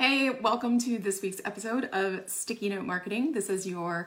Hey, welcome to this week's episode of Sticky Note Marketing. This is your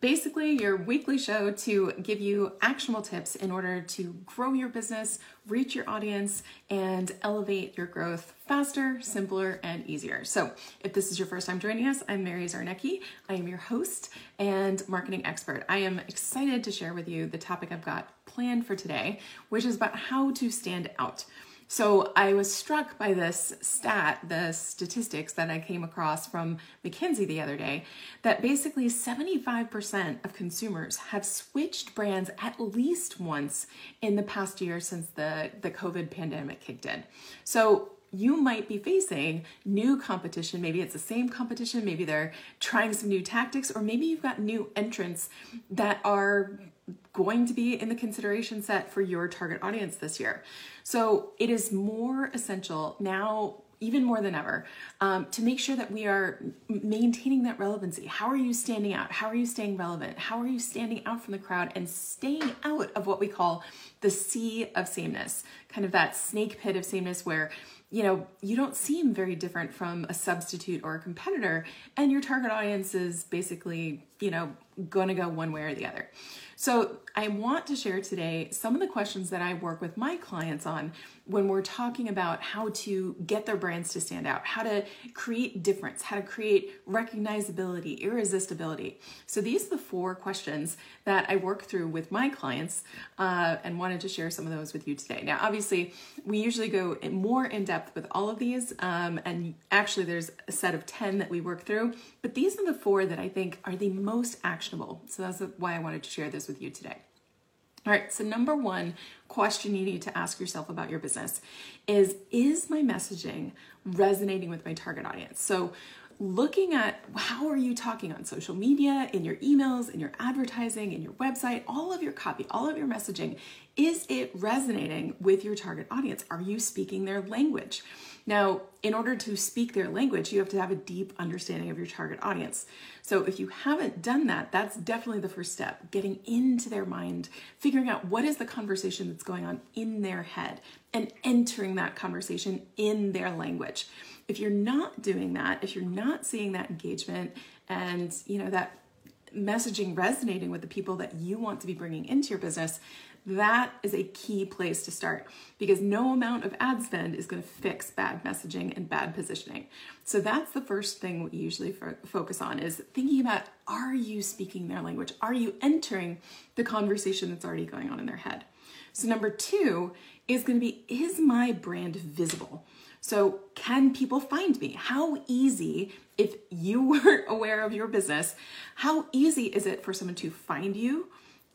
basically your weekly show to give you actionable tips in order to grow your business, reach your audience, and elevate your growth faster, simpler, and easier. So, if this is your first time joining us, I'm Mary Zarnecki. I am your host and marketing expert. I am excited to share with you the topic I've got planned for today, which is about how to stand out. So I was struck by this stat, the statistics that I came across from McKinsey the other day, that basically 75% of consumers have switched brands at least once in the past year since the, the COVID pandemic kicked in. So you might be facing new competition. Maybe it's the same competition, maybe they're trying some new tactics, or maybe you've got new entrants that are going to be in the consideration set for your target audience this year. So it is more essential now even more than ever, um, to make sure that we are maintaining that relevancy. How are you standing out? How are you staying relevant? How are you standing out from the crowd and staying out of what we call the sea of sameness, kind of that snake pit of sameness where you know, you don't seem very different from a substitute or a competitor, and your target audience is basically, you know, to go one way or the other. So, I want to share today some of the questions that I work with my clients on when we're talking about how to get their brands to stand out, how to create difference, how to create recognizability, irresistibility. So, these are the four questions that I work through with my clients uh, and wanted to share some of those with you today. Now, obviously, we usually go more in depth with all of these, um, and actually, there's a set of 10 that we work through, but these are the four that I think are the most actionable. So, that's why I wanted to share this with you today. All right, so number one question you need to ask yourself about your business is Is my messaging resonating with my target audience? So, looking at how are you talking on social media, in your emails, in your advertising, in your website, all of your copy, all of your messaging, is it resonating with your target audience? Are you speaking their language? Now, in order to speak their language, you have to have a deep understanding of your target audience. So, if you haven't done that, that's definitely the first step getting into their mind, figuring out what is the conversation that's going on in their head, and entering that conversation in their language. If you're not doing that, if you're not seeing that engagement and, you know, that messaging resonating with the people that you want to be bringing into your business, that is a key place to start because no amount of ad spend is going to fix bad messaging and bad positioning. So that's the first thing we usually focus on is thinking about are you speaking their language? Are you entering the conversation that's already going on in their head? So number 2 is going to be is my brand visible? So, can people find me? How easy, if you weren't aware of your business, how easy is it for someone to find you,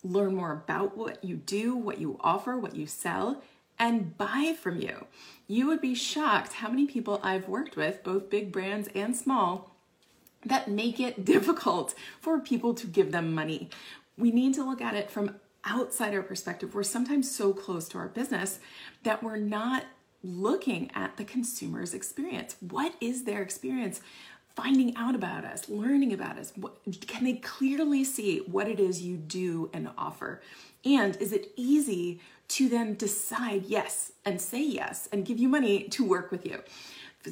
learn more about what you do, what you offer, what you sell, and buy from you. You would be shocked how many people I've worked with, both big brands and small, that make it difficult for people to give them money. We need to look at it from outsider perspective. We're sometimes so close to our business that we're not looking at the consumer's experience. What is their experience? Finding out about us, learning about us? What, can they clearly see what it is you do and offer? And is it easy to then decide yes and say yes and give you money to work with you?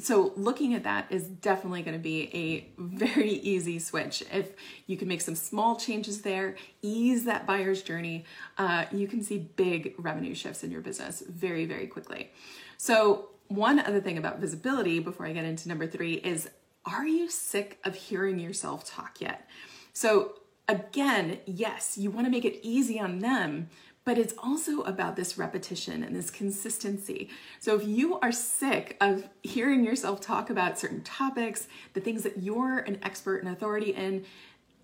So, looking at that is definitely going to be a very easy switch. If you can make some small changes there, ease that buyer's journey, uh, you can see big revenue shifts in your business very, very quickly. So, one other thing about visibility before I get into number three is are you sick of hearing yourself talk yet? So, again, yes, you want to make it easy on them, but it's also about this repetition and this consistency. So, if you are sick of hearing yourself talk about certain topics, the things that you're an expert and authority in,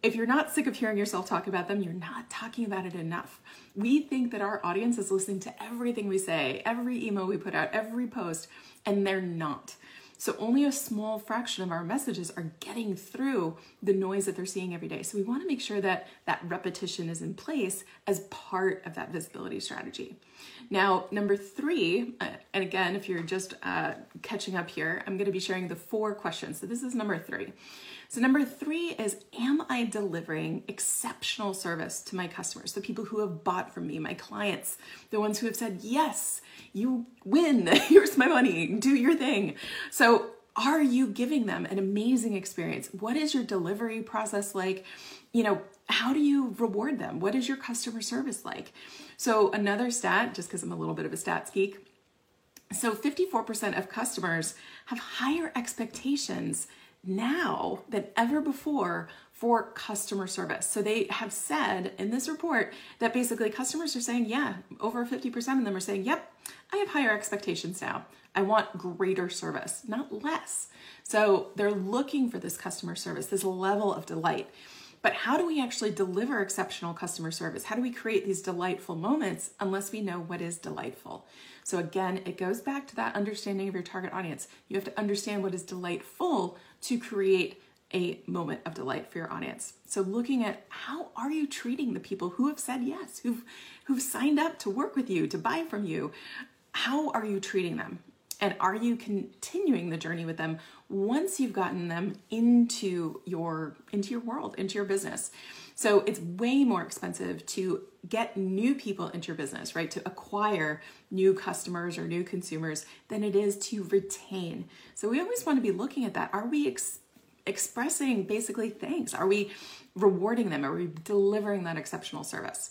if you're not sick of hearing yourself talk about them, you're not talking about it enough. We think that our audience is listening to everything we say, every email we put out, every post, and they're not. So only a small fraction of our messages are getting through the noise that they're seeing every day. So we want to make sure that that repetition is in place as part of that visibility strategy. Now, number three, uh, and again, if you're just uh, catching up here, I'm going to be sharing the four questions. So this is number three. So, number three is Am I delivering exceptional service to my customers, the people who have bought from me, my clients, the ones who have said, Yes, you win, here's my money, do your thing. So, Are you giving them an amazing experience? What is your delivery process like? You know, how do you reward them? What is your customer service like? So, another stat, just because I'm a little bit of a stats geek. So, 54% of customers have higher expectations now than ever before for customer service. So they have said in this report that basically customers are saying, yeah, over 50% of them are saying, yep, I have higher expectations now. I want greater service, not less. So they're looking for this customer service, this level of delight. But how do we actually deliver exceptional customer service? How do we create these delightful moments unless we know what is delightful? So, again, it goes back to that understanding of your target audience. You have to understand what is delightful to create a moment of delight for your audience. So looking at how are you treating the people who have said yes, who've who've signed up to work with you, to buy from you, how are you treating them? And are you continuing the journey with them once you've gotten them into your into your world, into your business? So it's way more expensive to get new people into your business, right? To acquire new customers or new consumers than it is to retain. So we always want to be looking at that. Are we ex- expressing basically thanks? Are we rewarding them? Are we delivering that exceptional service?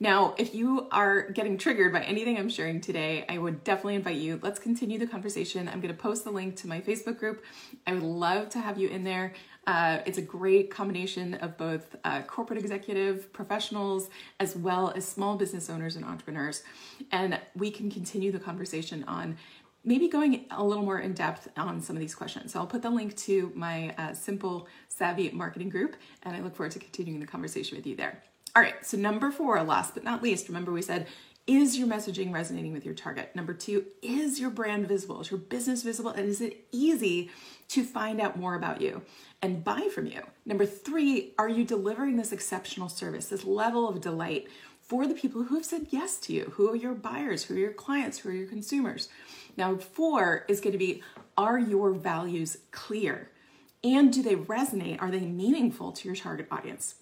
Now, if you are getting triggered by anything I'm sharing today, I would definitely invite you. Let's continue the conversation. I'm going to post the link to my Facebook group. I would love to have you in there. Uh, it's a great combination of both uh, corporate executive professionals as well as small business owners and entrepreneurs. And we can continue the conversation on maybe going a little more in depth on some of these questions. So I'll put the link to my uh, simple savvy marketing group, and I look forward to continuing the conversation with you there. All right, so number four, last but not least, remember we said, is your messaging resonating with your target? Number two, is your brand visible? Is your business visible? And is it easy to find out more about you and buy from you? Number three, are you delivering this exceptional service, this level of delight for the people who have said yes to you? Who are your buyers? Who are your clients? Who are your consumers? Now, four is going to be are your values clear? And do they resonate? Are they meaningful to your target audience?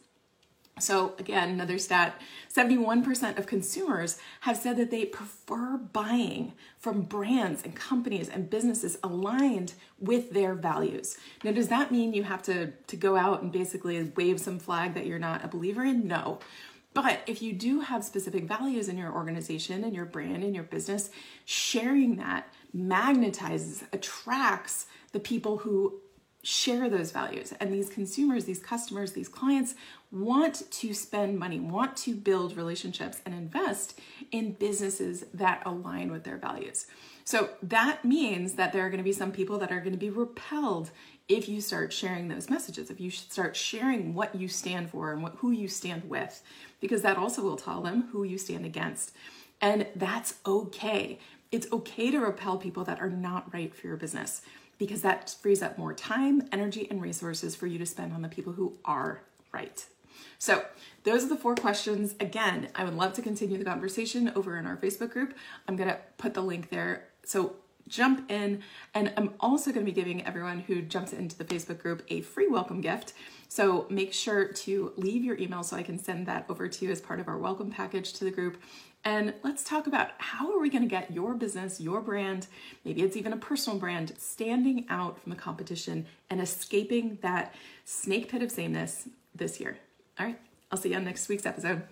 So, again, another stat 71% of consumers have said that they prefer buying from brands and companies and businesses aligned with their values. Now, does that mean you have to, to go out and basically wave some flag that you're not a believer in? No. But if you do have specific values in your organization and your brand and your business, sharing that magnetizes, attracts the people who share those values. And these consumers, these customers, these clients want to spend money, want to build relationships and invest in businesses that align with their values. So that means that there are going to be some people that are going to be repelled if you start sharing those messages, if you start sharing what you stand for and what, who you stand with, because that also will tell them who you stand against. And that's okay. It's okay to repel people that are not right for your business because that frees up more time, energy, and resources for you to spend on the people who are right. So, those are the four questions. Again, I would love to continue the conversation over in our Facebook group. I'm going to put the link there. So, jump in. And I'm also going to be giving everyone who jumps into the Facebook group a free welcome gift. So make sure to leave your email so I can send that over to you as part of our welcome package to the group. And let's talk about how are we going to get your business, your brand, maybe it's even a personal brand, standing out from the competition and escaping that snake pit of sameness this year. All right, I'll see you on next week's episode.